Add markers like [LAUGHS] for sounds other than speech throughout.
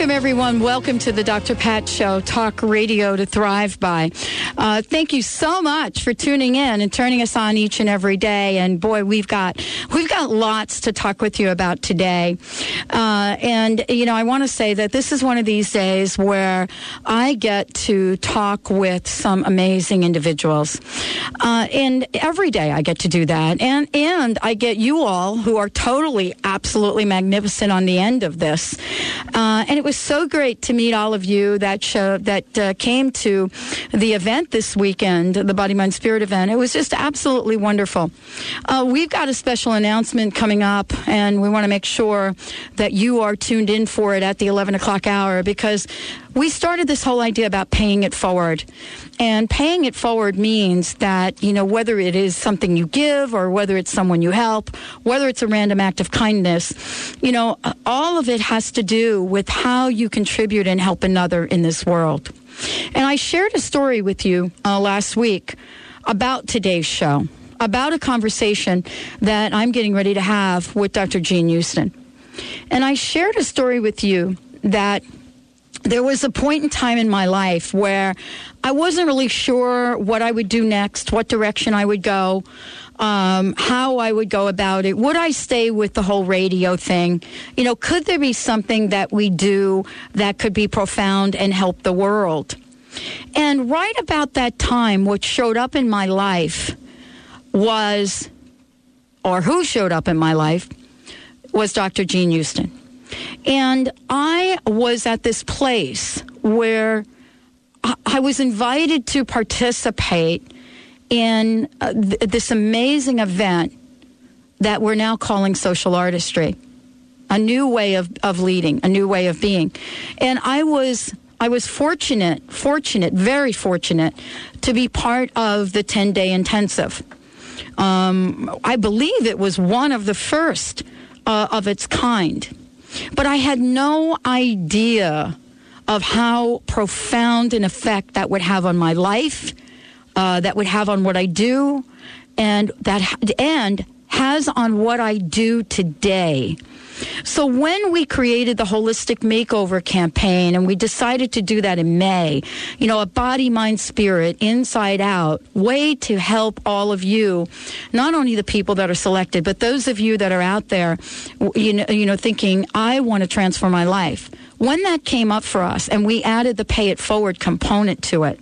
Welcome, everyone. Welcome to the Dr. Pat Show, talk radio to thrive by. Uh, thank you so much for tuning in and turning us on each and every day. And boy, we've got we've got lots to talk with you about today. Uh, and you know, I want to say that this is one of these days where I get to talk with some amazing individuals. Uh, and every day I get to do that. And and I get you all who are totally, absolutely magnificent on the end of this. Uh, and it was so great to meet all of you that show, that uh, came to the event this weekend, the Body Mind Spirit event. It was just absolutely wonderful. Uh, we've got a special announcement coming up, and we want to make sure that you are tuned in for it at the 11 o'clock hour because we started this whole idea about paying it forward. And paying it forward means that, you know, whether it is something you give or whether it's someone you help, whether it's a random act of kindness, you know, all of it has to do with how you contribute and help another in this world. And I shared a story with you uh, last week about today's show, about a conversation that I'm getting ready to have with Dr. Jean Houston. And I shared a story with you that there was a point in time in my life where I wasn't really sure what I would do next, what direction I would go, um, how I would go about it. Would I stay with the whole radio thing? You know, could there be something that we do that could be profound and help the world? And right about that time, what showed up in my life was, or who showed up in my life, was Dr. Jean Houston. And I was at this place where I was invited to participate in uh, th- this amazing event that we're now calling social artistry. A new way of, of leading a new way of being. And i was i was fortunate fortunate very fortunate to be part of the 10 day intensive. Um, i believe it was one of the first uh, of its kind but I had no idea of how profound an effect that would have on my life, uh, that would have on what I do, and that and has on what I do today. So when we created the holistic makeover campaign and we decided to do that in May, you know, a body, mind, spirit, inside out, way to help all of you, not only the people that are selected, but those of you that are out there, you know, you know, thinking, I want to transform my life. When that came up for us and we added the pay it forward component to it,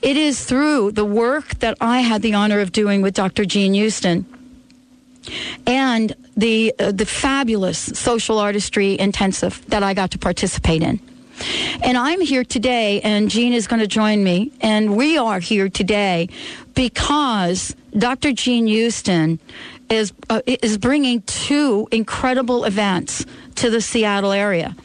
it is through the work that I had the honor of doing with Dr. Jean Houston and the uh, the fabulous social artistry intensive that I got to participate in. And I'm here today, and Jean is going to join me, and we are here today because Dr. Jean Houston is uh, is bringing two incredible events to the Seattle area,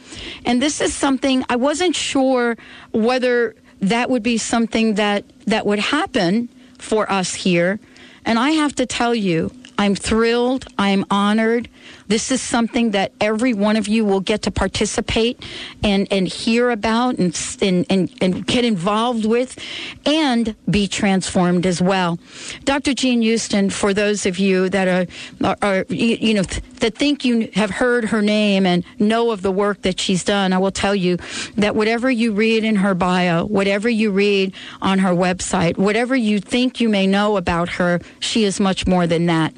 and this is something I wasn't sure whether that would be something that that would happen for us here, and I have to tell you, I'm thrilled. I'm honored. This is something that every one of you will get to participate and, and hear about and, and, and, and get involved with and be transformed as well. Dr. Jean Houston, for those of you that are, are, are you know, that think you have heard her name and know of the work that she's done, I will tell you that whatever you read in her bio, whatever you read on her website, whatever you think you may know about her, she is much more than that.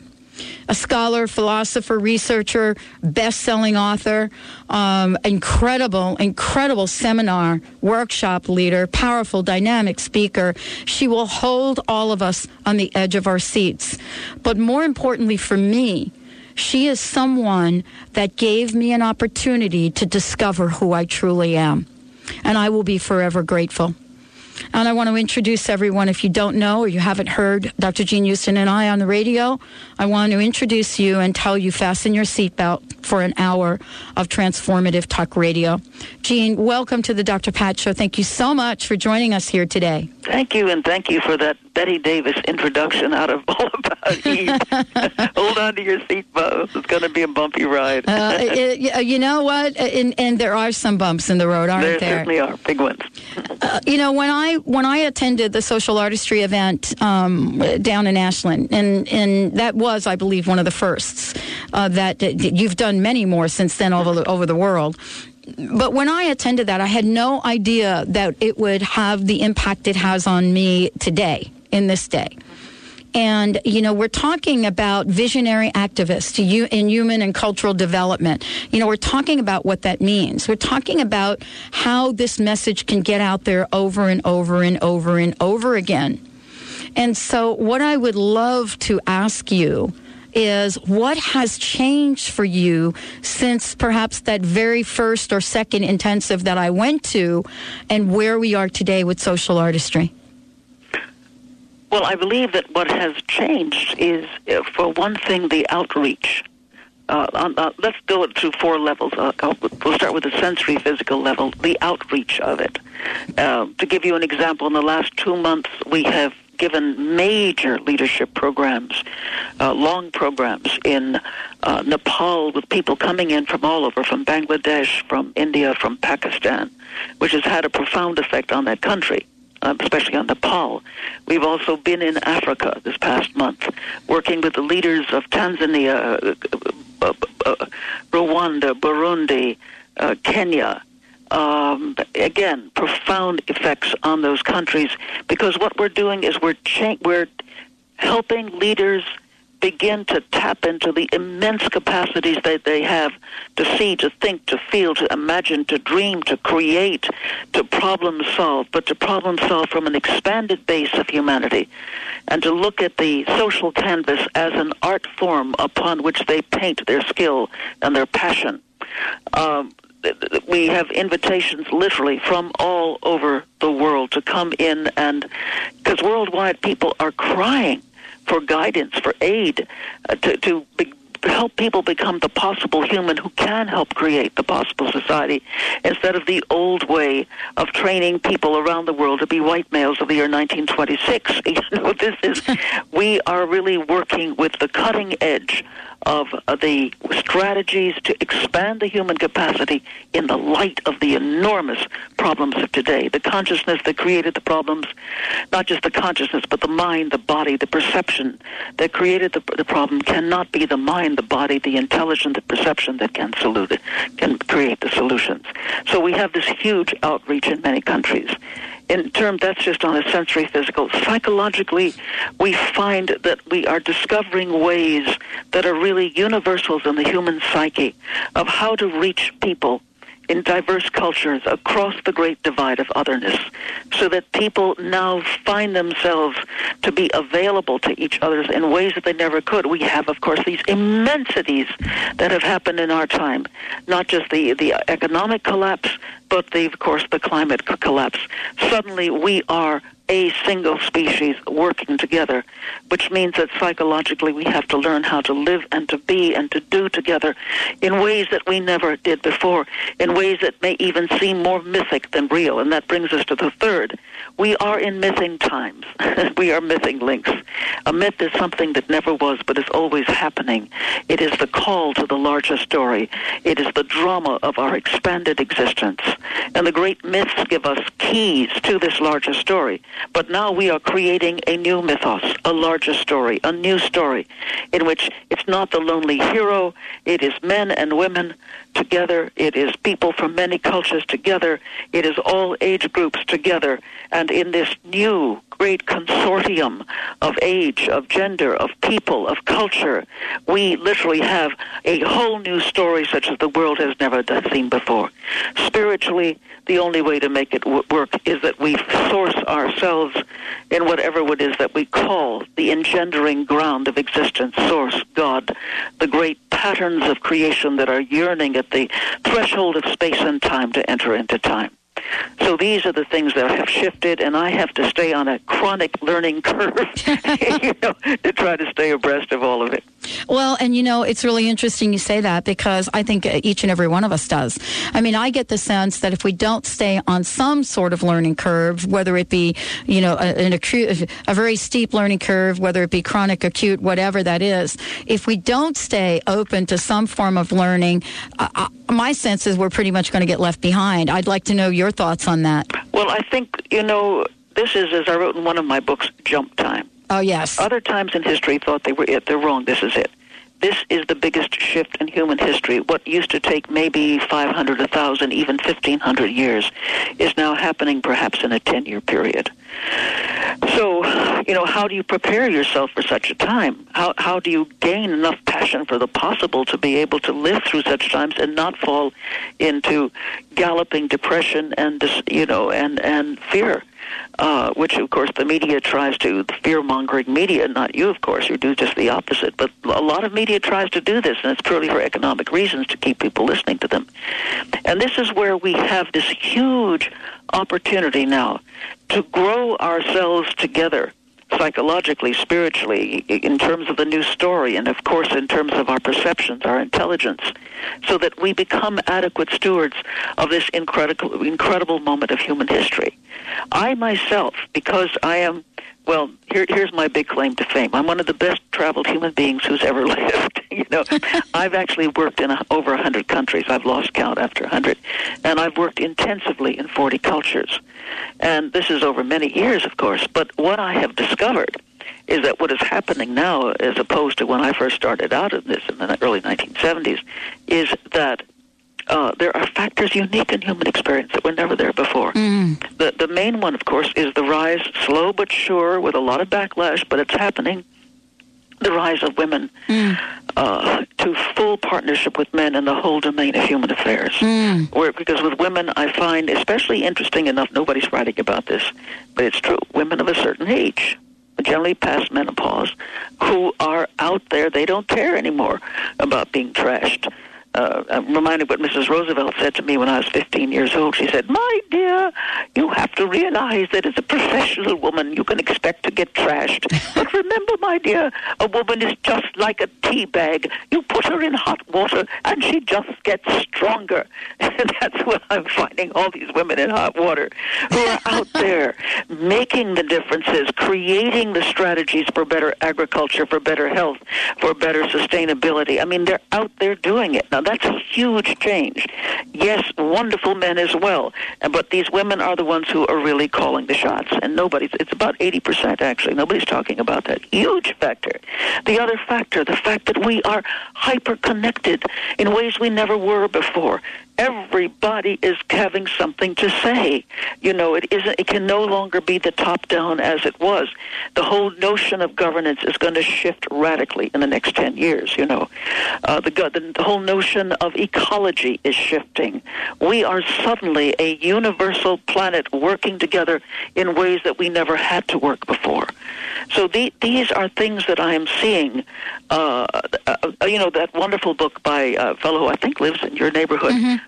A scholar, philosopher, researcher, best selling author, um, incredible, incredible seminar, workshop leader, powerful, dynamic speaker. She will hold all of us on the edge of our seats. But more importantly for me, she is someone that gave me an opportunity to discover who I truly am. And I will be forever grateful. And I want to introduce everyone, if you don't know or you haven't heard Dr. Jean Houston and I on the radio, I want to introduce you and tell you fasten your seatbelt for an hour of transformative talk radio. Jean, welcome to the Dr. Pat Show. Thank you so much for joining us here today. Thank you, and thank you for that Bette Davis introduction out of [LAUGHS] All About. [LAUGHS] Hold on to your seatbelt. It's going to be a bumpy ride. uh, it, you know what? And, and, there are some bumps in the road, aren't there? There certainly are, big ones. uh, you know, when I when I attended the social artistry event um, down in Ashland, and and that was, I believe, one of the firsts uh, that, you've done many more since then over the, over the world but when I attended that, I had no idea that it would have the impact it has on me today, in this day. And, you know, we're talking about visionary activists in human and cultural development. You know, we're talking about what that means. We're talking about how this message can get out there over and over and over and over again. And so, what I would love to ask you is what has changed for you since perhaps that very first or second intensive that I went to and where we are today with social artistry? Well, I believe that what has changed is, uh, for one thing, the outreach. Uh, uh, let's it through four levels. Uh, we'll start with the sensory physical level, the outreach of it. Uh, to give you an example, in the last two months, we have given major leadership programs, uh, long programs in Nepal with people coming in from all over, from Bangladesh, from India, from Pakistan, which has had a profound effect on that country. Uh, especially on Nepal. We've also been in Africa this past month, working with the leaders of Tanzania, uh, uh, Rwanda, Burundi, Kenya, um, again, profound effects on those countries because what we're doing is we're cha- we're helping leaders begin to tap into the immense capacities that they have to see, to think, to feel, to imagine, to dream, to create, to problem solve, but to problem solve from an expanded base of humanity, and to look at the social canvas as an art form upon which they paint their skill and their passion. Um, we have invitations literally from all over the world to come in and because worldwide people are crying for guidance, for aid, uh, to, to be, help people become the possible human who can help create the possible society instead of the old way of training people around the world to be white males of the year 1926. [LAUGHS] You know, this is, we are really working with the cutting edge of uh, the strategies to expand the human capacity in the light of the enormous problems of today. The consciousness that created the problems, not just the consciousness, but the mind, the body, the perception that created the, the problem cannot be the mind, the body, the intelligence, the perception that can, salute it, can create the solutions. So we have this huge outreach in many countries in terms that's just on a sensory physical psychologically we find that we are discovering ways that are really universals in the human psyche of how to reach people in diverse cultures across the great divide of otherness so that people now find themselves to be available to each other in ways that they never could. We have, of course, these immensities that have happened in our time, not just the, the economic collapse, but the, of course, the climate collapse. Suddenly we are a single species working together, which means that psychologically we have to learn how to live and to be and to do together in ways that we never did before, in ways that may even seem more mythic than real. And that brings us to the third. We are in missing times. [LAUGHS] we are missing links. A myth is something that never was but is always happening. It is the call to the larger story. It is the drama of our expanded existence. And the great myths give us keys to this larger story. But now we are creating a new mythos, a larger story, a new story, in which it's not the lonely hero, it is men and women together, it is people from many cultures together, it is all age groups together, and in this new great consortium of age, of gender, of people, of culture. We literally have a whole new story such as the world has never seen before. Spiritually, the only way to make it work is that we source ourselves in whatever it is that we call the engendering ground of existence, source, God, the great patterns of creation that are yearning at the threshold of space and time to enter into time. So these are the things that have shifted, and I have to stay on a chronic learning [LAUGHS] curve, [LAUGHS] you know, to try to stay abreast of all of it. Well, and you know, it's really interesting you say that because I think each and every one of us does. I mean, I get the sense that if we don't stay on some sort of learning curve, whether it be, you know, an acute, a very steep learning curve, whether it be chronic, acute, whatever that is, if we don't stay open to some form of learning, my sense is we're pretty much going to get left behind. I'd like to know your thoughts on that. Well, I think, you know, this is, as I wrote in one of my books, jump time. Oh, yes. Other times in history thought they were it. They're wrong. This is it. This is the biggest shift in human history. What used to take maybe 500, 1,000, even 1,500 years is now happening perhaps in a 10 year period. So, you know, how do you prepare yourself for such a time? How, how do you gain enough passion for the possible to be able to live through such times and not fall into galloping depression and, you know, and, and fear? Uh, which of course the media tries to, the fear mongering media, not you, of course, you do just the opposite. But a lot of media tries to do this, and it's purely for economic reasons to keep people listening to them. And this is where we have this huge opportunity now to grow ourselves together psychologically, spiritually, in terms of the new story, and of course in terms of our perceptions, our intelligence, so that we become adequate stewards of this incredible, incredible moment of human history. I myself, because I am well, here, here's my big claim to fame. I'm one of the best traveled human beings who's ever [LAUGHS] lived. you know, I've actually worked in a, over 100 countries. I've lost count after 100. And I've worked intensively in 40 cultures. And this is over many years, of course. But what I have discovered is that what is happening now, as opposed to when I first started out in this in the early 1970s, is that uh, there are factors unique in human experience that were never there before. Mm. The the main one, of course, is the rise, slow but sure, with a lot of backlash, but it's happening. The rise of women mm. uh, to full partnership with men in the whole domain of human affairs. Mm. Where because with women, I find especially interesting enough. Nobody's writing about this, but it's true. Women of a certain age generally past menopause, who are out there. They don't care anymore about being trashed uh, I'm reminded what Mrs. Roosevelt said to me when I was 15 years old. She said, My dear, you have to realize that as a professional woman, you can expect to get trashed. [LAUGHS] but remember, my dear, a woman is just like a tea bag. You put her in hot water, and she just gets stronger. [LAUGHS] And that's what I'm finding all these women in hot water who are out [LAUGHS] there making the differences, creating the strategies for better agriculture, for better health, for better sustainability. I mean, they're out there doing it. Now, that's a huge change. Yes, wonderful men as well, but these women are the ones who are really calling the shots, and nobody's, it's about 80% actually. Nobody's talking about that. Huge factor. The other factor, the fact that we are hyper connected in ways we never were before everybody is having something to say. You know, it isn't. It can no longer be the top down as it was. The whole notion of governance is going to shift radically in the next ten years. You know, uh, the, the whole notion of ecology is shifting. We are suddenly a universal planet working together in ways that we never had to work before. So the, these are things that I am seeing. Uh, uh, you know, that wonderful book by a fellow who I think lives in your neighborhood, mm-hmm.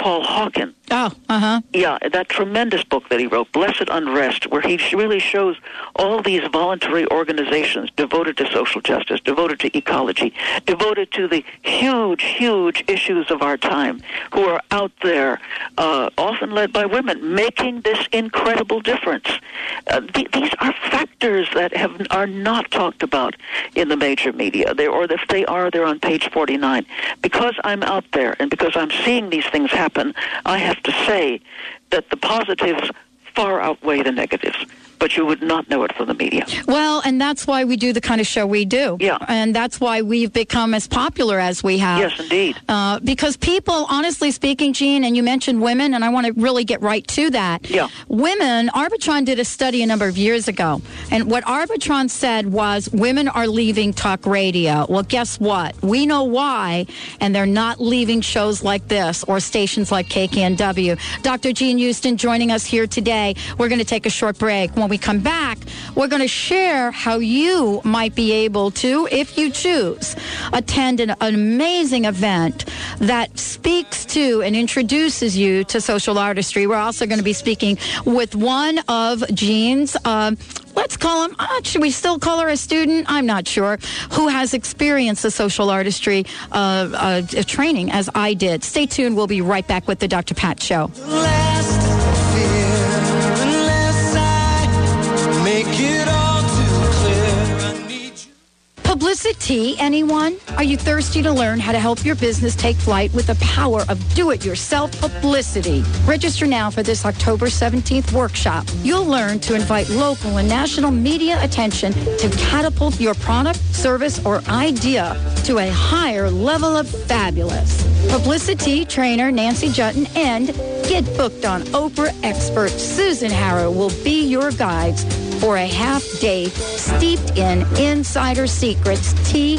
Paul Hawken. Oh, uh huh. Yeah, that tremendous book that he wrote, Blessed Unrest, where he really shows all these voluntary organizations devoted to social justice, devoted to ecology, devoted to the huge, huge issues of our time, who are out there, uh, often led by women, making this incredible difference. Uh, th- these are factors that have are not talked about in the major media. They, or if they are, they're on page 49. Because I'm out there and because I'm seeing these things happen, I have to say that the positives far outweigh the negatives. But you would not know it from the media. Well, and that's why we do the kind of show we do. Yeah. And that's why we've become as popular as we have. Yes, indeed. Uh, because people, honestly speaking, Jean, and you mentioned women, and I want to really get right to that. Yeah. Women, Arbitron did a study a number of years ago, and what Arbitron said was women are leaving talk radio. Well, guess what? We know why, and they're not leaving shows like this or stations like KKNW. Dr. Jean Houston joining us here today. We're going to take a short break. When we come back, we're going to share how you might be able to, if you choose, attend an, amazing event that speaks to and introduces you to social artistry. We're also going to be speaking with one of Jean's. Uh, let's call him, uh, should we still call her a student? I'm not sure, who has experienced the social artistry uh, uh, training as I did. Stay tuned. We'll be right back with the Dr. Pat Show. Publicity, anyone? Are you thirsty to learn how to help your business take flight with the power of do-it-yourself publicity? Register now for this October 17th workshop. You'll learn to invite local and national media attention to catapult your product, service, or idea to a higher level of fabulous. Publicity trainer Nancy Juetten and Get Booked on Oprah expert Susan Harrow will be your guides for a half day steeped in insider secrets, tea,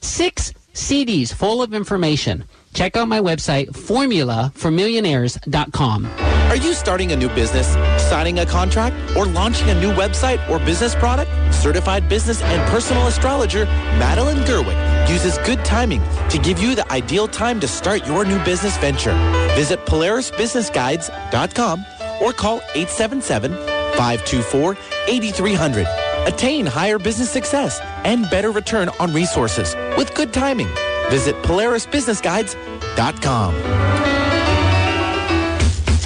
six CDs full of information. Check out my website, formulaformillionaires.com. Are you starting a new business, signing a contract, or launching a new website or business product? Certified business and personal astrologer Madeline Gerwick uses good timing to give you the ideal time to start your new business venture. Visit PolarisBusinessGuides.com or call 877-524-8300. Attain higher business success and better return on resources with good timing. Visit PolarisBusinessGuides.com.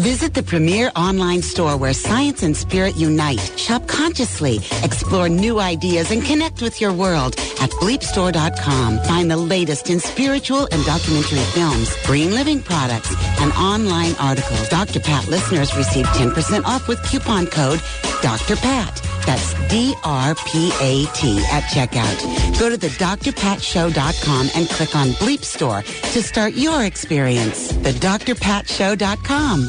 Visit the premier online store where science and spirit unite. Shop consciously, explore new ideas, and connect with your world at bleepstore.com. Find the latest in spiritual and documentary films, green living products, and online articles. Dr. Pat listeners receive 10% off with coupon code Dr. Pat. That's D-R-P-A-T at checkout. Go to the drpatshow.com and click on Bleep Store to start your experience. The drpatshow.com.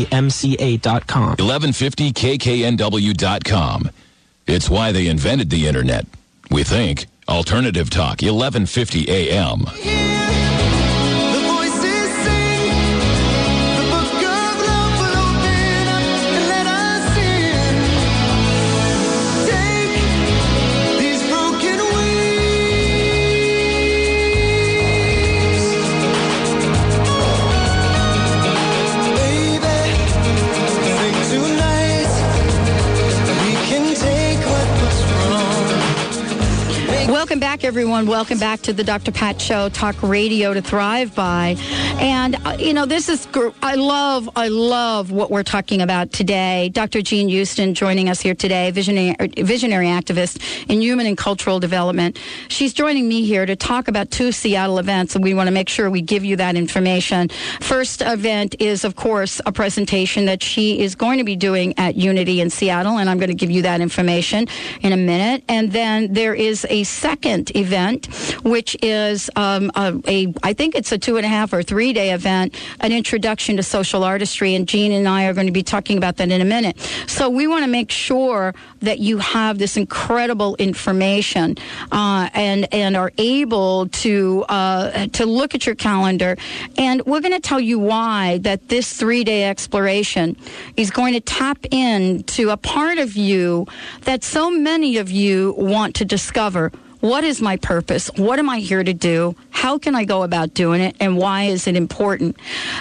mca.com. 1150kknw.com. It's why they invented the internet. We think. Alternative Talk, 1150 AM. Welcome back, everyone. Welcome back to the Dr. Pat Show, talk radio to thrive by. And, uh, you know, this is, gr- I love, I love what we're talking about today. Dr. Jean Houston joining us here today, visionary, visionary activist in human and cultural development. She's joining me here to talk about two Seattle events, and we want to make sure we give you that information. First event is, of course, a presentation that she is going to be doing at Unity in Seattle, and I'm going to give you that information in a minute. And then there is a second event, which is um, a, a, I think it's a two and a half or three day event, an introduction to social artistry. And Jean and I are going to be talking about that in a minute. So we want to make sure that you have this incredible information uh, and and are able to uh, to look at your calendar. And we're going to tell you why that this three day exploration is going to tap into a part of you that so many of you want to discover what is my purpose? What am I here to do? How can I go about doing it? And why is it important?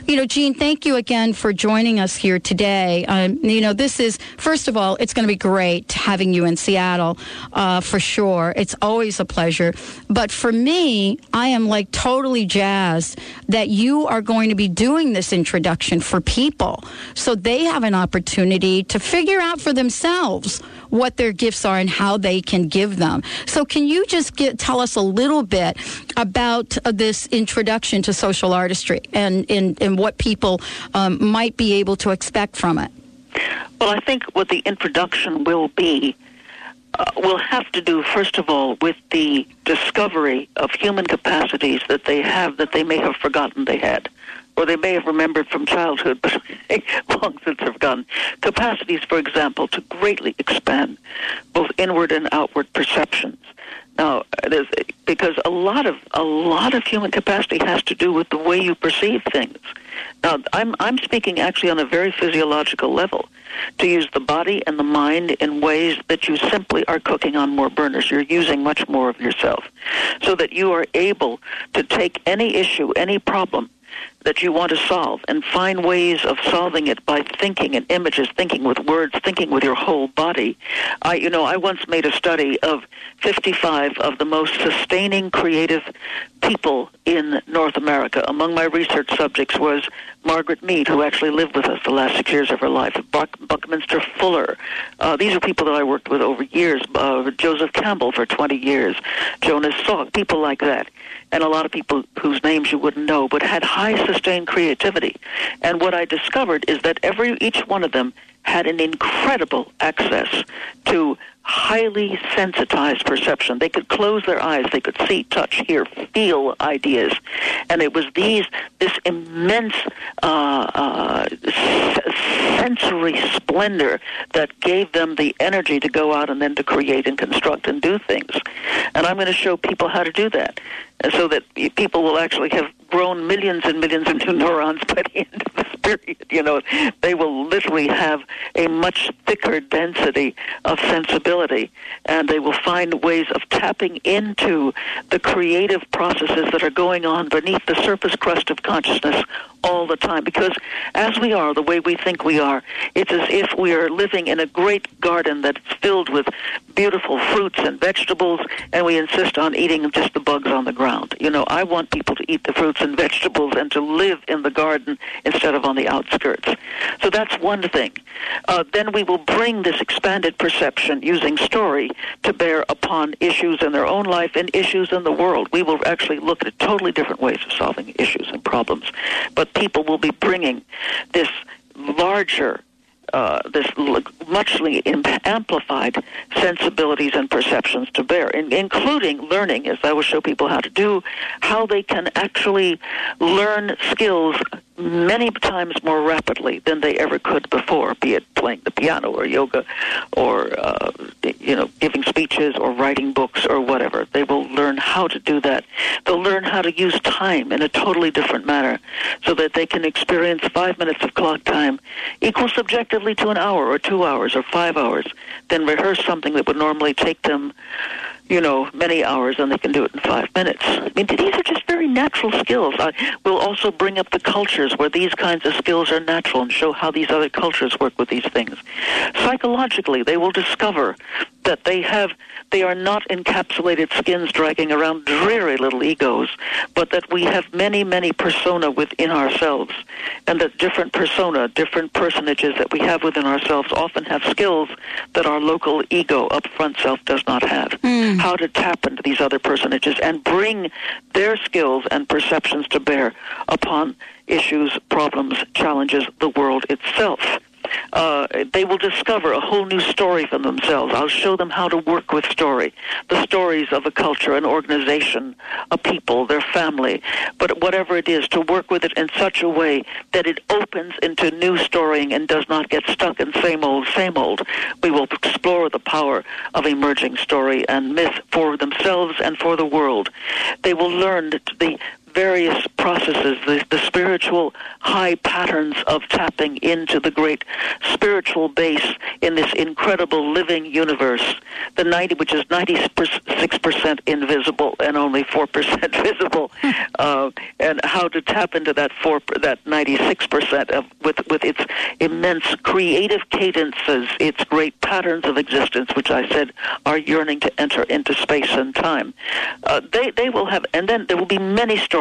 You know, Jean, thank you again for joining us here today. Um, you know, this is, first of all, it's going to be great having you in Seattle uh, for sure. It's always a pleasure. But for me, I am like totally jazzed that you are going to be doing this introduction for people so they have an opportunity to figure out for themselves what their gifts are and how they can give them. So, can you just get, tell us a little bit about uh, this introduction to social artistry and, and, and what people um, might be able to expect from it? Well, I think what the introduction will be uh, will have to do, first of all, with the discovery of human capacities that they have that they may have forgotten they had or they may have remembered from childhood, but [LAUGHS] long since have gone. Capacities, for example, to greatly expand both inward and outward perceptions. Now, because a lot of a lot of human capacity has to do with the way you perceive things. Now, I'm I'm speaking actually on a very physiological level. To use the body and the mind in ways that you simply are cooking on more burners. You're using much more of yourself, so that you are able to take any issue, any problem, that you want to solve and find ways of solving it by thinking in images, thinking with words, thinking with your whole body. I, you know, I once made a study of 55 of the most sustaining creative people in North America. Among my research subjects was Margaret Mead, who actually lived with us the last six years of her life, Buck, Buckminster Fuller. Uh, these are people that I worked with over years. Uh, Joseph Campbell for 20 years, Jonas Salk, people like that and a lot of people whose names you wouldn't know, but had high sustained creativity. And what I discovered is that every each one of them had an incredible access to highly sensitized perception. They could close their eyes, they could see, touch, hear, feel ideas, and it was these this immense uh, uh, sensory splendor that gave them the energy to go out and then to create and construct and do things. And I'm going to show people how to do that, so that people will actually have grown millions and millions of new neurons by the end of this period. You know, they will literally have a much thicker density of sensibility, and they will find ways of tapping into the creative processes that are going on beneath the surface crust of consciousness all the time. Because as we are, the way we think we are, it's as if we are living in a great garden that's filled with beautiful fruits and vegetables, and we insist on eating just the bugs on the ground. You know, I want people to eat the fruits and vegetables and to live in the garden instead of on the outskirts. So that's one thing. Uh, then we will bring this expanded perception using story to bear upon issues in their own life and issues in the world. We will actually look at totally different ways of solving issues and problems. But people will be bringing this larger uh, this muchly amplified sensibilities and perceptions to bear, in, including learning, as I will show people how to do, how they can actually learn skills many times more rapidly than they ever could before, be it playing the piano or yoga or, uh, you know, giving speeches or writing books or whatever. They will learn how to do that. They'll learn how to use time in a totally different manner so that they can experience five minutes of clock time equal subjectively to an hour or two hours or five hours, then rehearse something that would normally take them you know, many hours and they can do it in five minutes. I mean, these are just very natural skills. I will also bring up the cultures where these kinds of skills are natural and show how these other cultures work with these things. Psychologically, they will discover that they have they are not encapsulated skins dragging around dreary little egos, but that we have many, many persona within ourselves, and that different persona, different personages that we have within ourselves often have skills that our local ego, upfront self, does not have. Mm. How to tap into these other personages and bring their skills and perceptions to bear upon issues, problems, challenges, the world itself uh, they will discover a whole new story for themselves. I'll show them how to work with story, the stories of a culture, an organization, a people, their family, but whatever it is, to work with it in such a way that it opens into new storying and does not get stuck in same old, same old. We will explore the power of emerging story and myth for themselves and for the world. They will learn the various processes, the, the spiritual high patterns of tapping into the great spiritual base in this incredible living universe, the 90, which is 96% invisible and only 4% [LAUGHS] visible, [LAUGHS] uh, and how to tap into that four, that 96% of, with, with its immense creative cadences, its great patterns of existence, which I said are yearning to enter into space and time. Uh, they, they will have, and then there will be many stories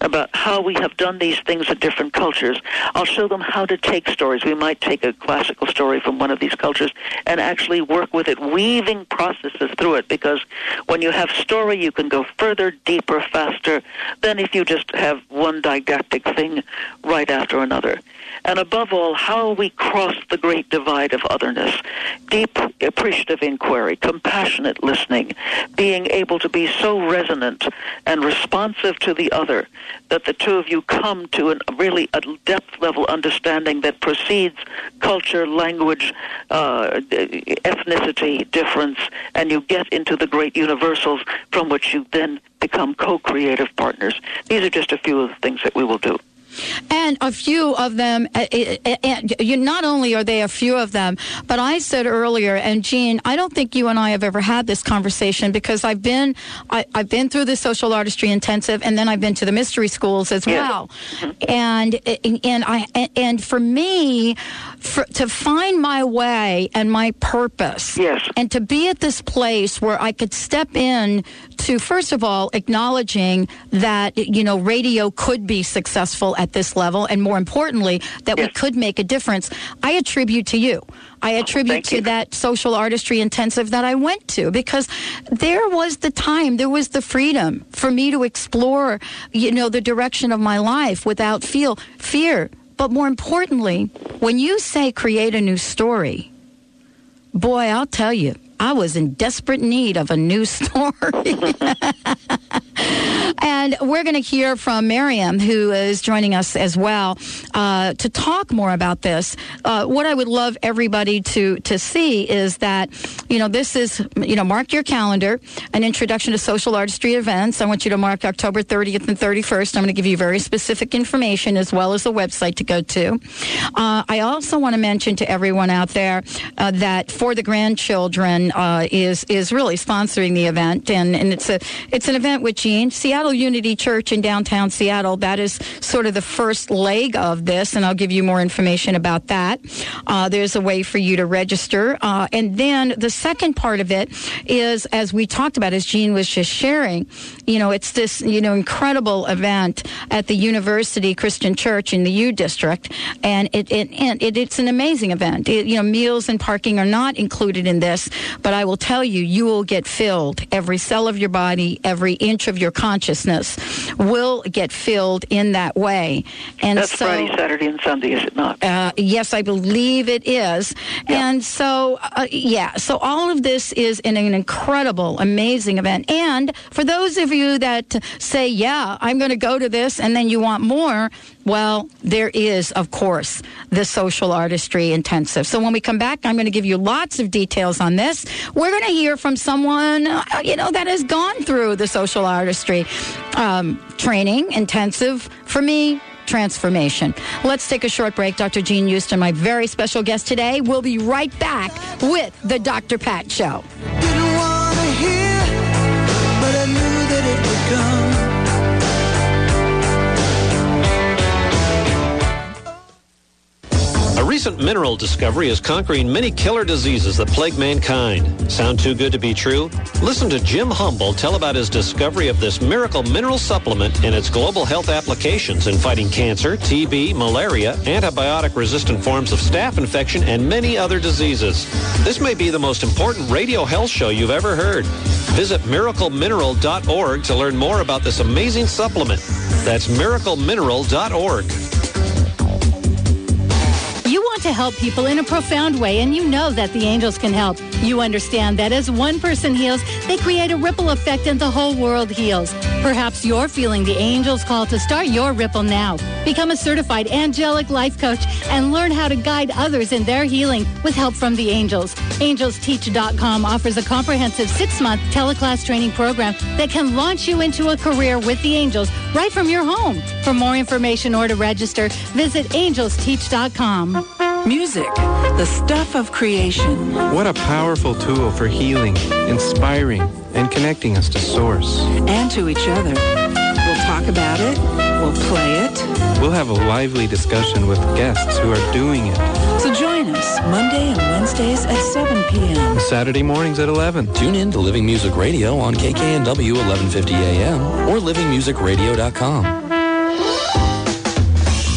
about how we have done these things in different cultures. I'll show them how to take stories. We might take a classical story from one of these cultures and actually work with it, weaving processes through it, because when you have story, you can go further, deeper, faster than if you just have one didactic thing right after another. And above all, how we cross the great divide of otherness. Deep appreciative inquiry, compassionate listening, being able to be so resonant and responsive to the other that the two of you come to a really a depth level understanding that precedes culture, language, uh, ethnicity difference, and you get into the great universals from which you then become co-creative partners. These are just a few of the things that we will do. And a few of them, uh, uh, uh, you, not only are they a few of them, but I said earlier, and Jean, I don't think you and I have ever had this conversation because I've been, I, have been through the social artistry intensive, and then I've been to the mystery schools as well. And and I and for me, for, to find my way and my purpose, yes. and to be at this place where I could step in to first of all acknowledging that you know radio could be successful at this level, and more importantly, that yes. we could make a difference. I attribute to you. I oh, attribute oh, to you. that social artistry intensive that I went to because there was the time, there was the freedom for me to explore, you know, the direction of my life without feel fear. But more importantly, when you say create a new story, boy, I'll tell you, I was in desperate need of a new [LAUGHS] story. and we're going to hear from Miriam, who is joining us as well, uh, to talk more about this. Uh, what I would love everybody to, to see is that, you know, this is, you know, mark your calendar, an introduction to social artistry events. I want you to mark October 30th and 31st. I'm going to give you very specific information as well as a website to go to. Uh, I also want to mention to everyone out there uh, that for the grandchildren, uh, is is really sponsoring the event, and, and it's a it's an event with Jean Seattle Unity Church in downtown Seattle. That is sort of the first leg of this, and I'll give you more information about that. Uh, there's a way for you to register, uh, and then the second part of it is, as we talked about, as Jean was just sharing, you know, it's this you know incredible event at the University Christian Church in the U District, and it, it it, it's an amazing event. It, you know, meals and parking are not included in this, but I will tell you, you will get filled. Every cell of your body, every inch of your consciousness will get filled in that way. And That's so, Friday, Saturday, and Sunday, is it not? Uh, yes, I believe it is. Yeah. And so, uh, yeah, so all of this is in an incredible, amazing event. And for those of you that say, yeah, I'm going to go to this, and then you want more, well, there is, of course, the social artistry intensive. So when we come back, I'm going to give you lots of details on this. We're going to hear from someone, uh, you know, that has gone through the social artistry um, training intensive. For me, transformation. Let's take a short break. Dr. Jean Houston, my very special guest today. We'll be right back with the Dr. Pat Show. Recent mineral discovery is conquering many killer diseases that plague mankind. Sound too good to be true? Listen to Jim Humble tell about his discovery of this miracle mineral supplement and its global health applications in fighting cancer, TB, malaria, antibiotic-resistant forms of staph infection, and many other diseases. This may be the most important radio health show you've ever heard. Visit miraclemineral.org to learn more about this amazing supplement. That's miraclemineral.org. To help people in a profound way, and you know that the angels can help. You understand that as one person heals, they create a ripple effect and the whole world heals. Perhaps you're feeling the angels' call to start your ripple now. Become a certified angelic life coach and learn how to guide others in their healing with help from the angels. AngelsTeach.com offers a comprehensive six-month teleclass training program that can launch you into a career with the angels right from your home. For more information or to register, visit AngelsTeach.com. Music, the stuff of creation. What a powerful tool for healing, inspiring, and connecting us to Source. And to each other. We'll talk about it. We'll play it. We'll have a lively discussion with guests who are doing it. So join us Monday and Wednesdays at 7 p.m. Saturday mornings at 11. Tune in to Living Music Radio on KKNW 1150 AM or livingmusicradio.com.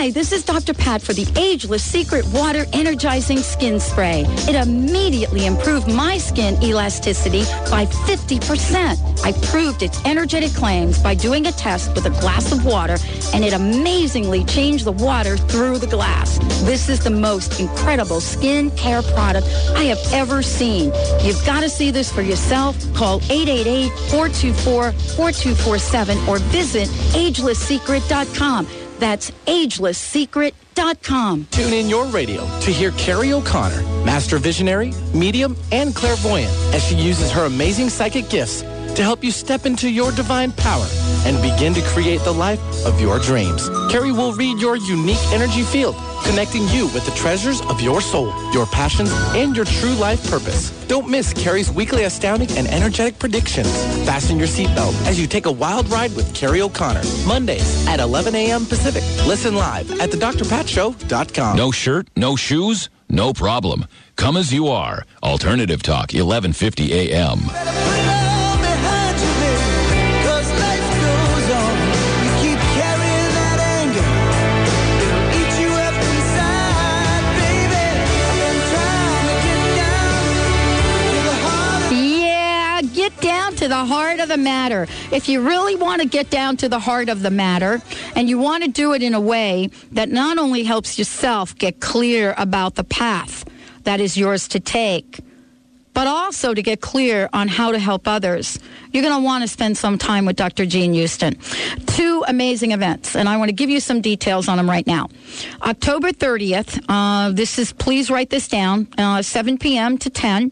Hi, this is Dr. Pat for the Ageless Secret Water Energizing Skin Spray. It immediately improved my skin elasticity by 50%. I proved its energetic claims by doing a test with a glass of water, and it amazingly changed the water through the glass. This is the most incredible skin care product I have ever seen. You've got to see this for yourself. Call 888-424-4247 or visit agelesssecret.com. That's agelesssecret.com. Tune in your radio to hear Carrie O'Connor, master visionary, medium, and clairvoyant, as she uses her amazing psychic gifts to help you step into your divine power and begin to create the life of your dreams. Carrie will read your unique energy field, connecting you with the treasures of your soul, your passions, and your true life purpose. Don't miss Carrie's weekly astounding and energetic predictions. Fasten your seatbelt as you take a wild ride with Carrie O'Connor. Mondays at 11 a.m. Pacific. Listen live at thedrpatshow.com. No shirt, no shoes, no problem. Come as you are. Alternative Talk, 1150 a.m. the heart of the matter. If you really want to get down to the heart of the matter and you want to do it in a way that not only helps yourself get clear about the path that is yours to take, but also to get clear on how to help others, you're going to want to spend some time with Dr. Jean Houston. Two amazing events, and I want to give you some details on them right now. October 30th, uh, this is, please write this down, uh, 7 p.m. to 10.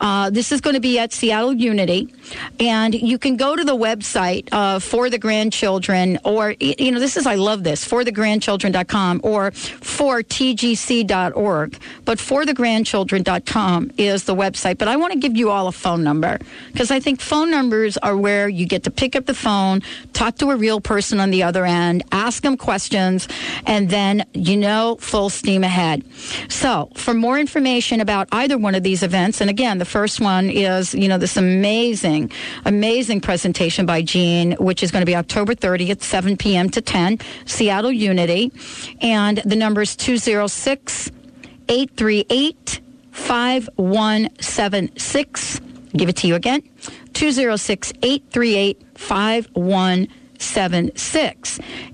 Uh, this is going to be at Seattle Unity, and you can go to the website uh, for the grandchildren, or, you know, this is, I love this, for thegrandchildren.com or for tgc.org, but for thegrandchildren.com is the website. But I want to give you all a phone number because I think phone numbers are where you get to pick up the phone, talk to a real person on the other end, ask them questions, and then, you know, full steam ahead. So, for more information about either one of these events, and again, the first one is, you know, this amazing, amazing presentation by Jean, which is going to be October 30th, 7 p.m. to 10, Seattle Unity. And the number is 206 838 5176. Give it to you again 206 838 5176.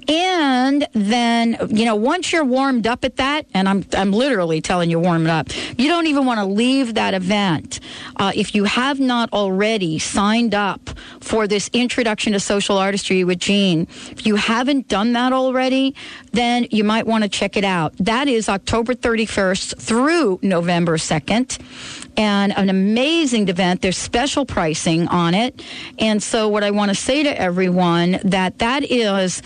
And then, you know, once you're warmed up at that, and I'm, I'm literally telling you, warm it up, you don't even want to leave that event. Uh, if you have not already signed up for this introduction to social artistry with Jean. If you haven't done that already, then you might want to check it out. That is October 31st through November 2nd and an amazing event. There's special pricing on it. And so what I want to say to everyone that that is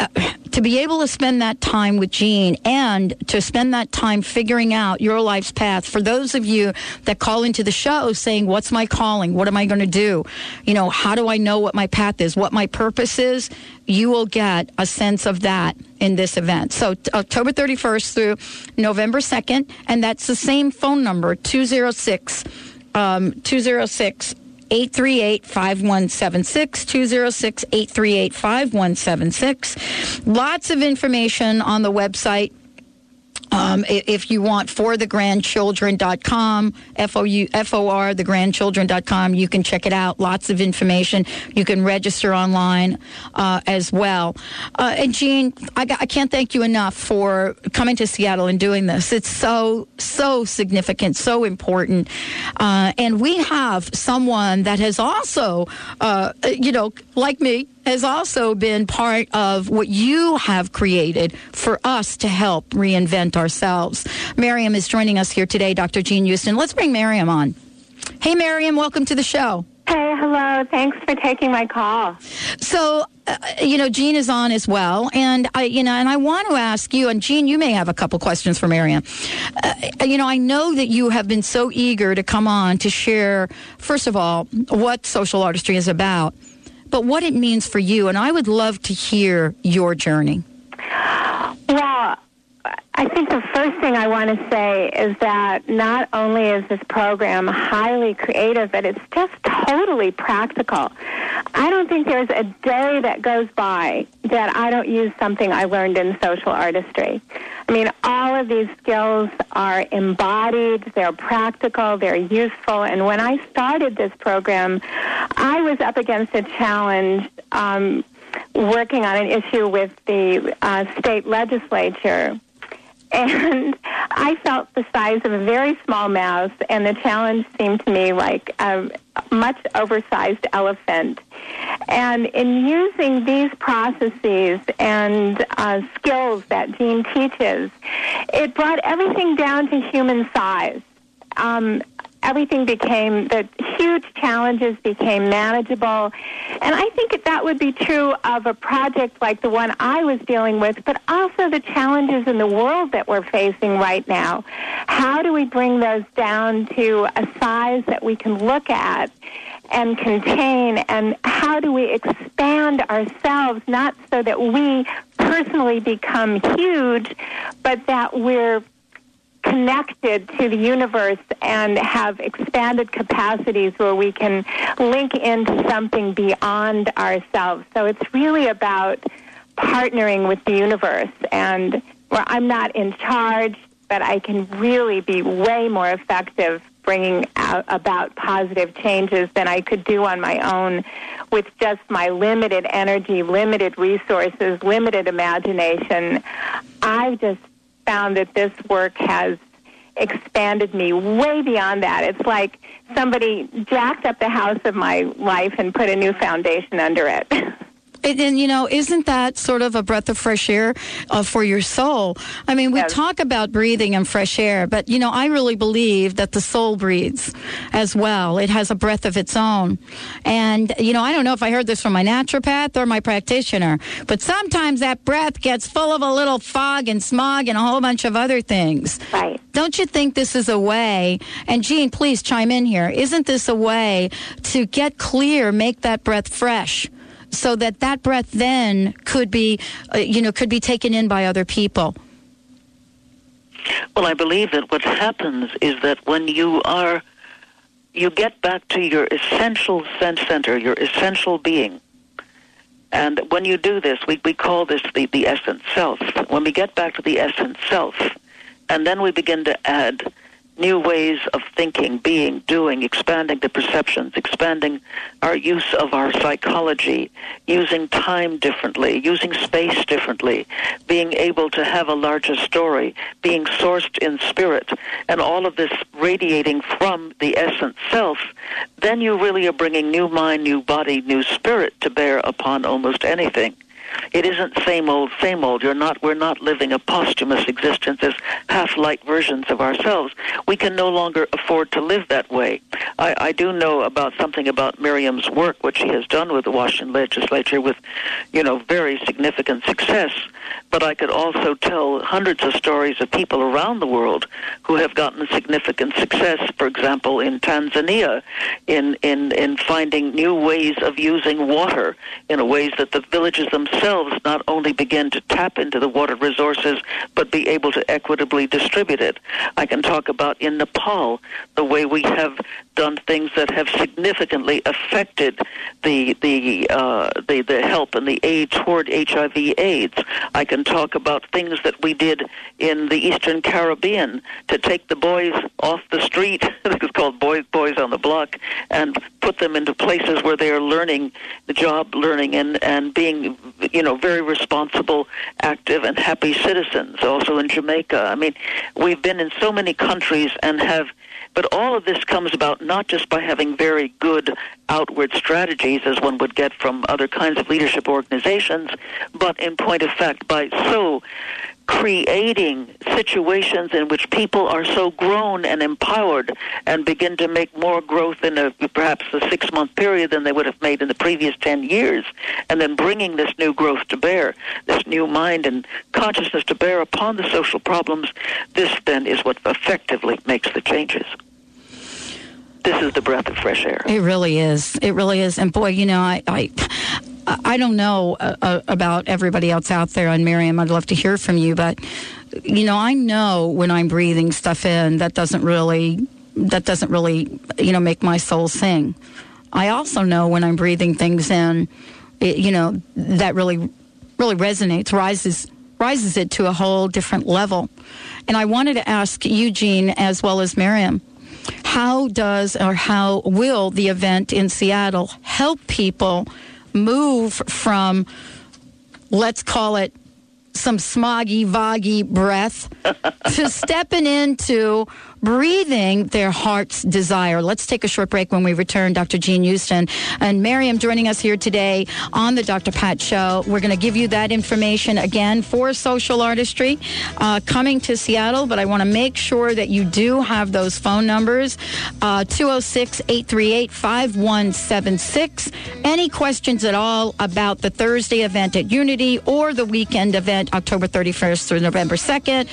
uh, to be able to spend that time with Jean and to spend that time figuring out your life's path. For those of you that call into the show saying, What's my calling? What am I going to do? You know, how do I know what my path is, what my purpose is? You will get a sense of that in this event. So, t- October 31st through November 2nd, and that's the same phone number 206 um, 206 838 5176, 206 838 5176. Lots of information on the website. Um, if you want for the grandchildren.com, F-O-U, F-O-R, the grandchildren.com, you can check it out. Lots of information. You can register online uh, as well. Uh, and Jean, I, I can't thank you enough for coming to Seattle and doing this. It's so, so significant, so important. Uh, and we have someone that has also, uh, you know, like me, has also been part of what you have created for us to help reinvent ourselves. Miriam is joining us here today, Dr. Jean Houston. Let's bring Miriam on. Hey, Miriam, welcome to the show. Hey, hello. Thanks for taking my call. So, uh, you know, Jean is on as well, and I, you know, and I want to ask you, and Jean, you may have a couple questions for Miriam. Uh, you know, I know that you have been so eager to come on to share, first of all, what social artistry is about, but what it means for you, and I would love to hear your journey. Well, I think the first thing I want to say is that not only is this program highly creative, but it's just totally practical. I don't think there's a day that goes by that I don't use something I learned in social artistry. I mean, all of these skills are embodied, they're practical, they're useful. And when I started this program, I was up against a challenge um, working on an issue with the uh, state legislature. And I felt the size of a very small mouse, and the challenge seemed to me like a much oversized elephant. And in using these processes and uh, skills that Jean teaches, it brought everything down to human size. Um, everything became the challenges became manageable. And i think that would be true of a project like the one i was dealing with but also the challenges in the world that we're facing right now. How do we bring those down to a size that we can look at and contain? And how do we expand ourselves not so that we personally become huge but that we're connected to the universe and have expanded capacities where we can link into something beyond ourselves. So it's really about partnering with the universe and where I'm not in charge, but I can really be way more effective bringing out about positive changes than I could do on my own with just my limited energy, limited resources, limited imagination. I've just found that this work has expanded me way beyond that. It's like somebody jacked up the house of my life and put a new foundation under it. [LAUGHS] And, and, you know, isn't that sort of a breath of fresh air uh, for your soul? I mean, we talk about breathing and fresh air, but you know, I really believe that the soul breathes as well. It has a breath of its own. And you know, I don't know if I heard this from my naturopath or my practitioner, but sometimes that breath gets full of a little fog and smog and a whole bunch of other things. Right. Don't you think this is a way? And Jean, please chime in here. Isn't this a way to get clear, make that breath fresh? So that that breath then could be, uh, you know, could be taken in by other people. Well, I believe that what happens is that when you are, you get back to your essential sense center, your essential being. And when you do this, we, we call this the, the essence self. When we get back to the essence self, and then we begin to add new ways of thinking, being, doing, expanding the perceptions, expanding our use of our psychology, using time differently, using space differently, being able to have a larger story, being sourced in spirit, and all of this radiating from the essence self, then you really are bringing new mind, new body, new spirit to bear upon almost anything. It isn't same old, same old. You're not. We're not living a posthumous existence as half-light versions of ourselves. We can no longer afford to live that way. I, I do know about something about Miriam's work, what she has done with the Washington legislature, with, you know, very significant success. But I could also tell hundreds of stories of people around the world who have gotten significant success. For example, in Tanzania, in in in finding new ways of using water in ways that the villages themselves not only begin to tap into the water resources, but be able to equitably distribute it. I can talk about in Nepal the way we have done things that have significantly affected the the uh, the, the help and the aid toward HIV/AIDS. I can talk about things that we did in the Eastern Caribbean to take the boys off the street. [LAUGHS] it's called Boys Boys on the Block, and put them into places where they are learning the job, learning and and being you know very responsible, active, and happy citizens. Also in Jamaica. I mean, we've been in so many countries and have but all of this comes about not just by having very good outward strategies, as one would get from other kinds of leadership organizations, but in point of fact, by so creating situations in which people are so grown and empowered and begin to make more growth in a perhaps a six month period than they would have made in the previous 10 years and then bringing this new growth to bear this new mind and consciousness to bear upon the social problems this then is what effectively makes the changes this is the breath of fresh air It really is. It really is. And boy, you know, I. I I don't know uh, uh, about everybody else out there on Miriam. I'd love to hear from you, but you know, I know when I'm breathing stuff in that doesn't really that doesn't really you know make my soul sing. I also know when I'm breathing things in, it, you know, that really really resonates, rises rises it to a whole different level. And I wanted to ask you Jean as well as Miriam, how does or how will the event in Seattle help people move from, let's call it, some smoggy, voggy breath to [LAUGHS] stepping into breathing their heart's desire. Let's take a short break when we return. Dr. Jean Houston and Miriam joining us here today on the Dr. Pat Show. We're going to give you that information again for social artistry uh, coming to Seattle, but I want to make sure that you do have those phone numbers uh, 206 838 5176. Any questions at all about the Thursday event at Unity or the weekend event October 31st through November 2nd?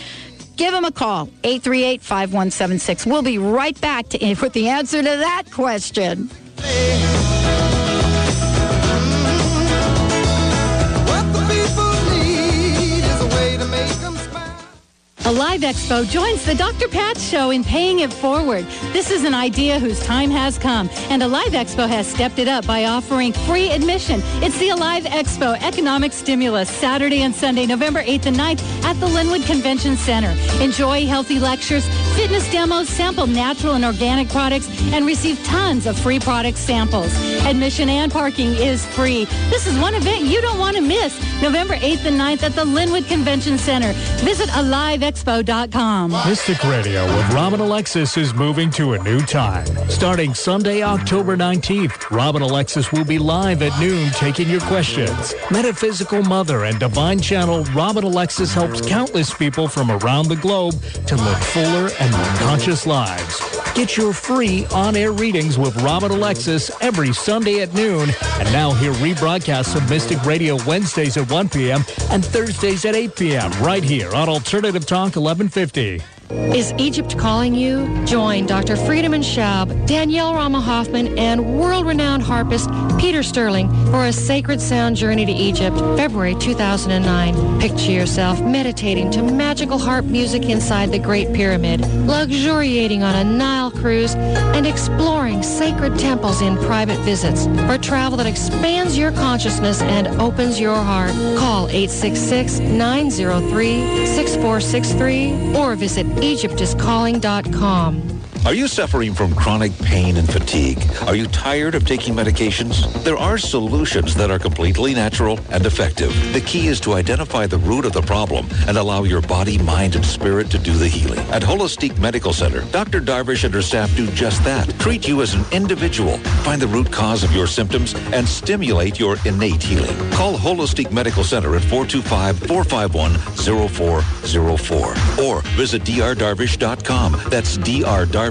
Give him a call 838-5176 we'll be right back to, with the answer to that question Alive Expo joins the Dr. Pat Show in paying it forward. This is an idea whose time has come, and Alive Expo has stepped it up by offering free admission. It's the Alive Expo Economic Stimulus, Saturday and Sunday, November 8th and 9th at the Lynnwood Convention Center. Enjoy healthy lectures, fitness demos, sample natural and organic products, and receive tons of free product samples. Admission and parking is free. This is one event you don't want to miss. November 8th and 9th at the Lynnwood Convention Center. Visit AliveExpo.com. Mystic Radio with Robin Alexis is moving to a new time. Starting Sunday, October 19th, Robin Alexis will be live at noon taking your questions. Metaphysical Mother and Divine Channel, Robin Alexis helps countless people from around the globe to live fuller and more conscious lives. Get your free on-air readings with Robin Alexis every Sunday at noon. And now hear rebroadcasts of Mystic Radio Wednesdays at 1 p.m. and Thursdays at 8 p.m. right here on Alternative Talk 1150. Is Egypt calling you? Join Dr. Friedemann Schaub, Danielle Rama Hoffman, and world-renowned harpist Peter Sterling for a sacred sound journey to Egypt, February 2009. Picture yourself meditating to magical harp music inside the Great Pyramid, luxuriating on a Nile cruise, and exploring sacred temples in private visits. For travel that expands your consciousness and opens your heart, call 866-903-6463 or visit EgyptIsCalling.com. Are you suffering from chronic pain and fatigue? Are you tired of taking medications? There are solutions that are completely natural and effective. The key is to identify the root of the problem and allow your body, mind, and spirit to do the healing. At Holistic Medical Center, Dr. Darvish and her staff do just that. Treat you as an individual, find the root cause of your symptoms, and stimulate your innate healing. Call Holistic Medical Center at 425-451-0404 or visit drdarvish.com. That's drdarvish.com.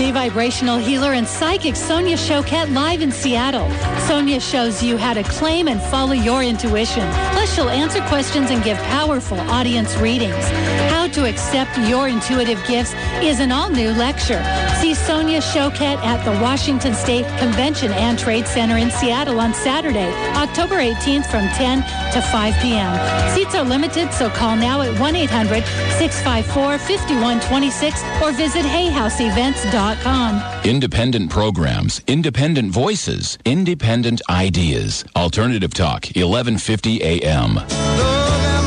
Vibrational healer and psychic Sonia Choquette live in Seattle. Sonia shows you how to claim and follow your intuition. Plus, she'll answer questions and give powerful audience readings. How to accept your intuitive gifts is an all-new lecture. See Sonia Choquette at the Washington State Convention and Trade Center in Seattle on Saturday, October 18th from 10 to 5 p.m. Seats are limited, so call now at 1-800-654-5126 or visit hayhouseevents.com. Independent programs, independent voices, independent ideas. Alternative Talk, 1150 AM.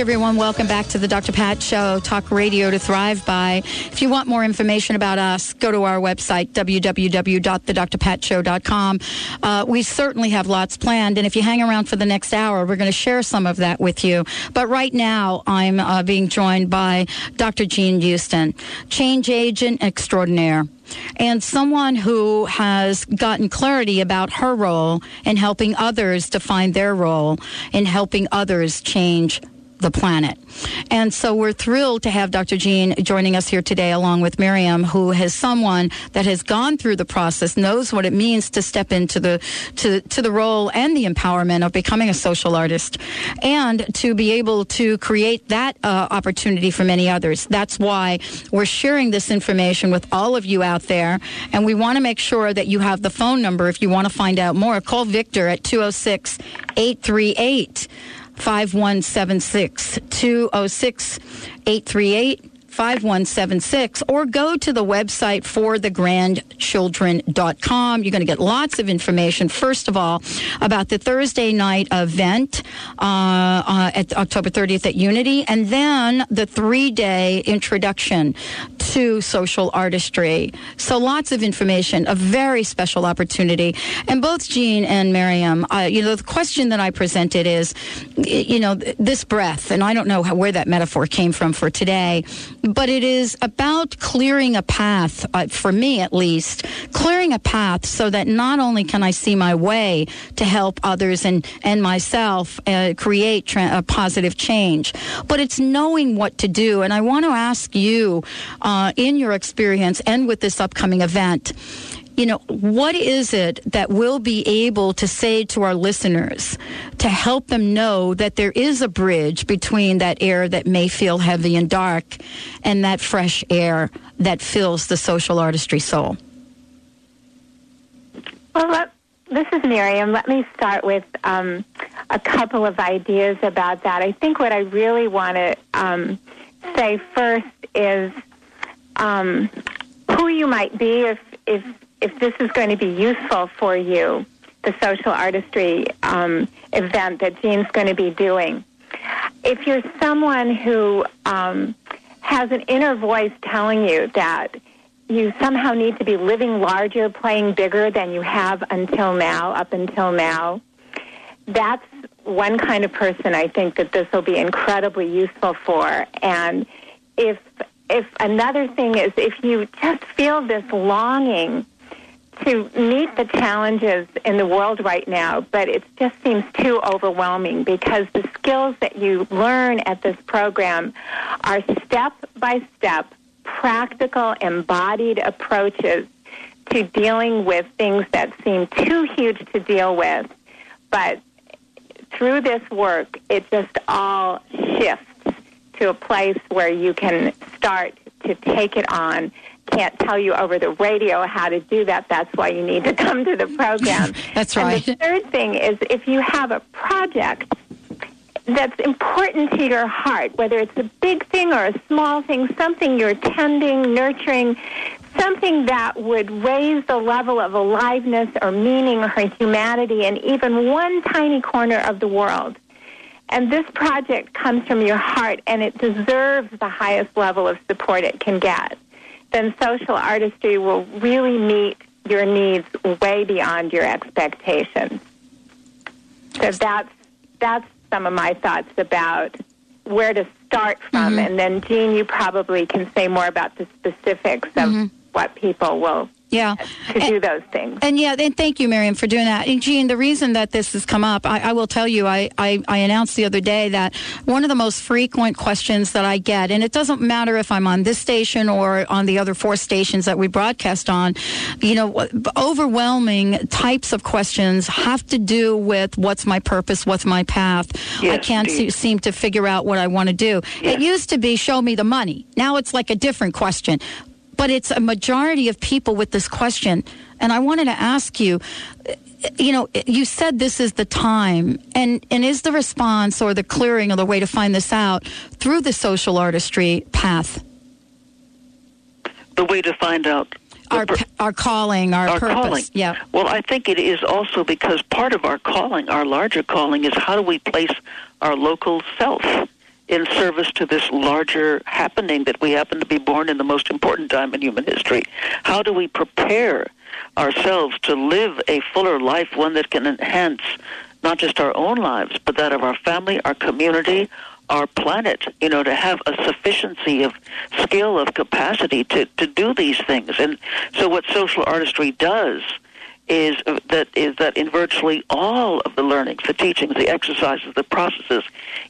Everyone. Welcome back to the Dr. Pat Show, talk radio to thrive by. If you want more information about us, go to our website, www.thedrpatshow.com. Uh, we certainly have lots planned, and if you hang around for the next hour, we're going to share some of that with you. But right now, I'm uh, being joined by Dr. Jean Houston, change agent extraordinaire and someone who has gotten clarity about her role in helping others define their role in helping others change the planet. And so we're thrilled to have Dr. Jean joining us here today, along with Miriam, who is someone that has gone through the process, knows what it means to step into the to, to the role and the empowerment of becoming a social artist, and to be able to create that uh, opportunity for many others. That's why we're sharing this information with all of you out there, and we want to make sure that you have the phone number if you want to find out more. Call Victor at 206 838 5176 206 838 5176 or go to the website for thegrandchildren.com. You're going to get lots of information, first of all, about the Thursday night event uh, uh, at October 30th at Unity, and then the three day introduction to social artistry. So lots of information, a very special opportunity. And both Jean and Miriam, uh, you know, the question that I presented is, you know, this breath, and I don't know how, where that metaphor came from for today, but it is about clearing a path, uh, for me at least, clearing a path so that not only can I see my way to help others and, and myself uh, create tra- a positive change, but it's knowing what to do. And I want to ask you, uh, in your experience and with this upcoming event, you know, what is it that we'll be able to say to our listeners to help them know that there is a bridge between that air that may feel heavy and dark and that fresh air that fills the social artistry soul? Well, let, this is Miriam. Let me start with um, a couple of ideas about that. I think what I really want to um, say first is um, who you might be if, if if this is going to be useful for you, the social artistry um, event that Jean's going to be doing. If you're someone who um, has an inner voice telling you that you somehow need to be living larger, playing bigger than you have until now, up until now, that's one kind of person I think that this will be incredibly useful for. And if if another thing is if you just feel this longing to meet the challenges in the world right now, but it just seems too overwhelming because the skills that you learn at this program are step by step, practical, embodied approaches to dealing with things that seem too huge to deal with. But through this work, it just all shifts to a place where you can start to take it on. Can't tell you over the radio how to do that. That's why you need to come to the program. [LAUGHS] That's right. And the third thing is if you have a project that's important to your heart, whether it's a big thing or a small thing, something you're tending, nurturing, something that would raise the level of aliveness or meaning or humanity in even one tiny corner of the world. And this project comes from your heart and it deserves the highest level of support it can get. Then social artistry will really meet your needs way beyond your expectations. So that's that's some of my thoughts about where to start from, mm-hmm. and then Jean, you probably can say more about the specifics of mm-hmm. what people will Yeah. [LAUGHS] to do those things. And yeah, and thank you, Miriam, for doing that. And Jean, the reason that this has come up, I, I will tell you, I, I, I announced the other day that one of the most frequent questions that I get, and it doesn't matter if I'm on this station or on the other four stations that we broadcast on, you know, overwhelming types of questions have to do with what's my purpose, what's my path. I can't se- seem to figure out what I want to do. It used to be show me the money. Now it's like a different question. But it's a majority of people with this question. And I wanted to ask you, you know, you said this is the time. And, and is the response or the clearing or the way to find this out through the social artistry path? The way to find out Our, our calling, our, our purpose. calling. Yeah. Well, I think it is also because part of our calling, our larger calling, is how do we place our local self in service to this larger happening that we happen to be born in the most important time in human history? How do we prepare ourselves to live a fuller life, one that can enhance not just our own lives, but that of our family, our community, our planet, you know, to have a sufficiency of skill, of capacity to, to do these things. And so what social artistry does is that is that in virtually all of the learnings, the teachings, the exercises, the processes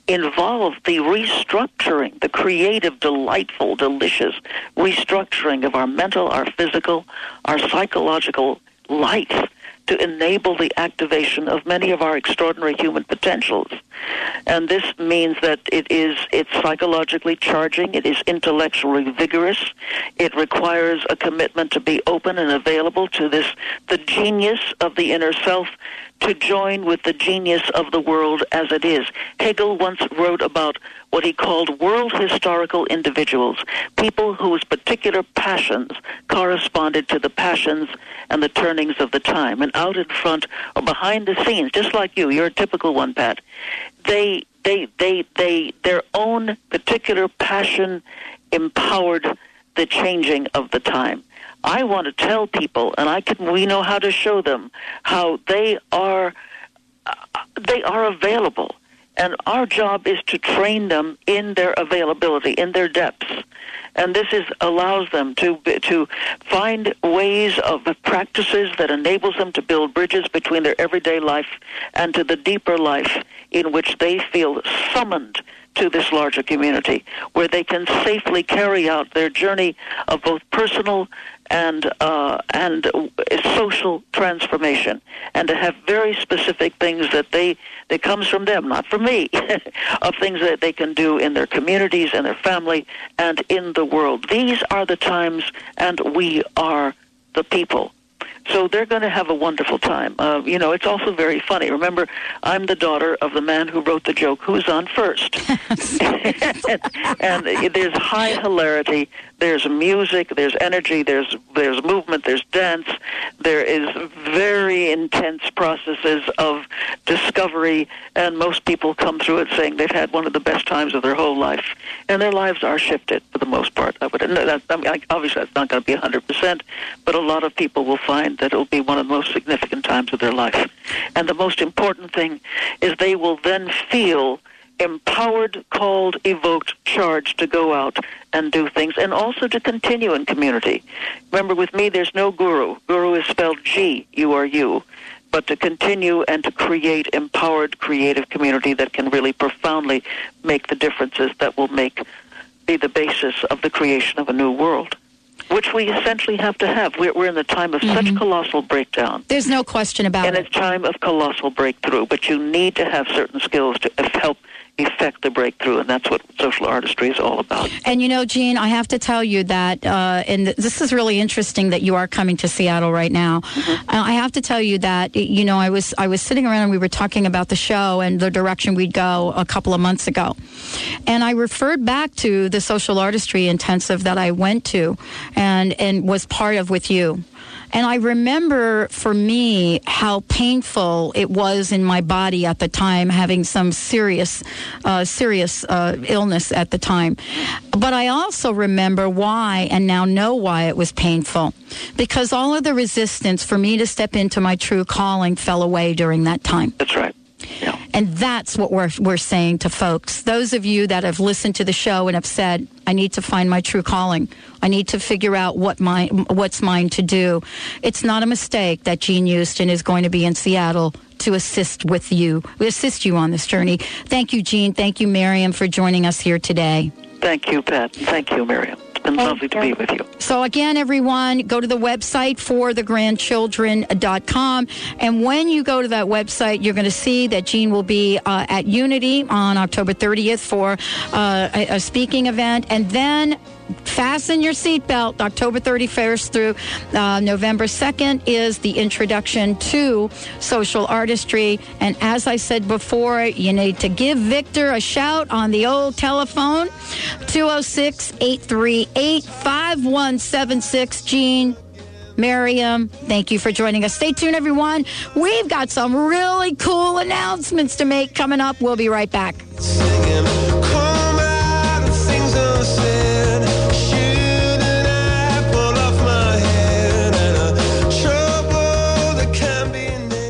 involve the restructuring, the creative, delightful, delicious restructuring of our mental, our physical, our psychological life to enable the activation of many of our extraordinary human potentials. And this means that it is it's psychologically charging, it is intellectually vigorous, it requires a commitment to be open and available to this the genius of the inner self to join with the genius of the world as it is. Hegel once wrote about what he called world historical individuals, people whose particular passions corresponded to the passions and the turnings of the time. And out in front or behind the scenes, just like you, you're a typical one, Pat. They they they they their own particular passion empowered the changing of the time. I want to tell people, and I can. We know how to show them how they are. Uh, they are available, and our job is to train them in their availability, in their depths, and this is allows them to to find ways of practices that enables them to build bridges between their everyday life and to the deeper life in which they feel summoned to this larger community, where they can safely carry out their journey of both personal and uh, and social transformation, and to have very specific things that they that comes from them, not from me, [LAUGHS] of things that they can do in their communities and their family and in the world. These are the times, and we are the people. So they're going to have a wonderful time. Uh, you know, it's also very funny. Remember, I'm the daughter of the man who wrote the joke, "Who's on first? [LAUGHS] [LAUGHS] and there's high hilarity. There's music. There's energy. There's there's movement. There's dance. There is very intense processes of discovery, and most people come through it saying they've had one of the best times of their whole life, and their lives are shifted for the most part. I would that, I mean, obviously that's not going to be 100 percent, but a lot of people will find that it will be one of the most significant times of their life. And the most important thing is they will then feel empowered, called, evoked, charged to go out and do things, and also to continue in community. Remember, with me, there's no guru. Guru is spelled G U R U. But to continue and to create empowered, creative community that can really profoundly make the differences that will make be the basis of the creation of a new world. which we essentially have to have. We're, we're in the time of such mm-hmm. colossal breakdown. There's no question about and it. it's time of colossal breakthrough, but you need to have certain skills to uh, help effect the breakthrough, and that's what social artistry is all about. And you know, Jean, I have to tell you that, uh, and th- this is really interesting that you are coming to Seattle right now. Uh, I have to tell you that, you know, I was I was sitting around and we were talking about the show and the direction we'd go a couple of months ago, and I referred back to the social artistry intensive that I went to, and and was part of with you. And I remember for me how painful it was in my body at the time, having some serious, uh, serious uh, illness at the time. But I also remember why, and now know why it was painful. Because all of the resistance for me to step into my true calling fell away during that time. That's right. And that's what we're, we're saying to folks. Those of you that have listened to the show and have said, I need to find my true calling. I need to figure out what my, what's mine to do. It's not a mistake that Jean Houston is going to be in Seattle to assist with you, assist you on this journey. Thank you, Jean. Thank you, Miriam, for joining us here today. Thank you, Pat. Thank you, Miriam. It's been lovely to be with you. So again, everyone, go to the website for thegrandchildren.com. And when you go to that website, you're going to see that Jean will be uh, at Unity on October 30th for uh, a, a speaking event. And then fasten your seatbelt. October 31st through uh, November 2nd is the introduction to social artistry. And as I said before, you need to give Victor a shout on the old telephone 206 838 5176. Jean. Miriam, thank you for joining us. Stay tuned, everyone. We've got some really cool announcements to make coming up. We'll be right back. Singing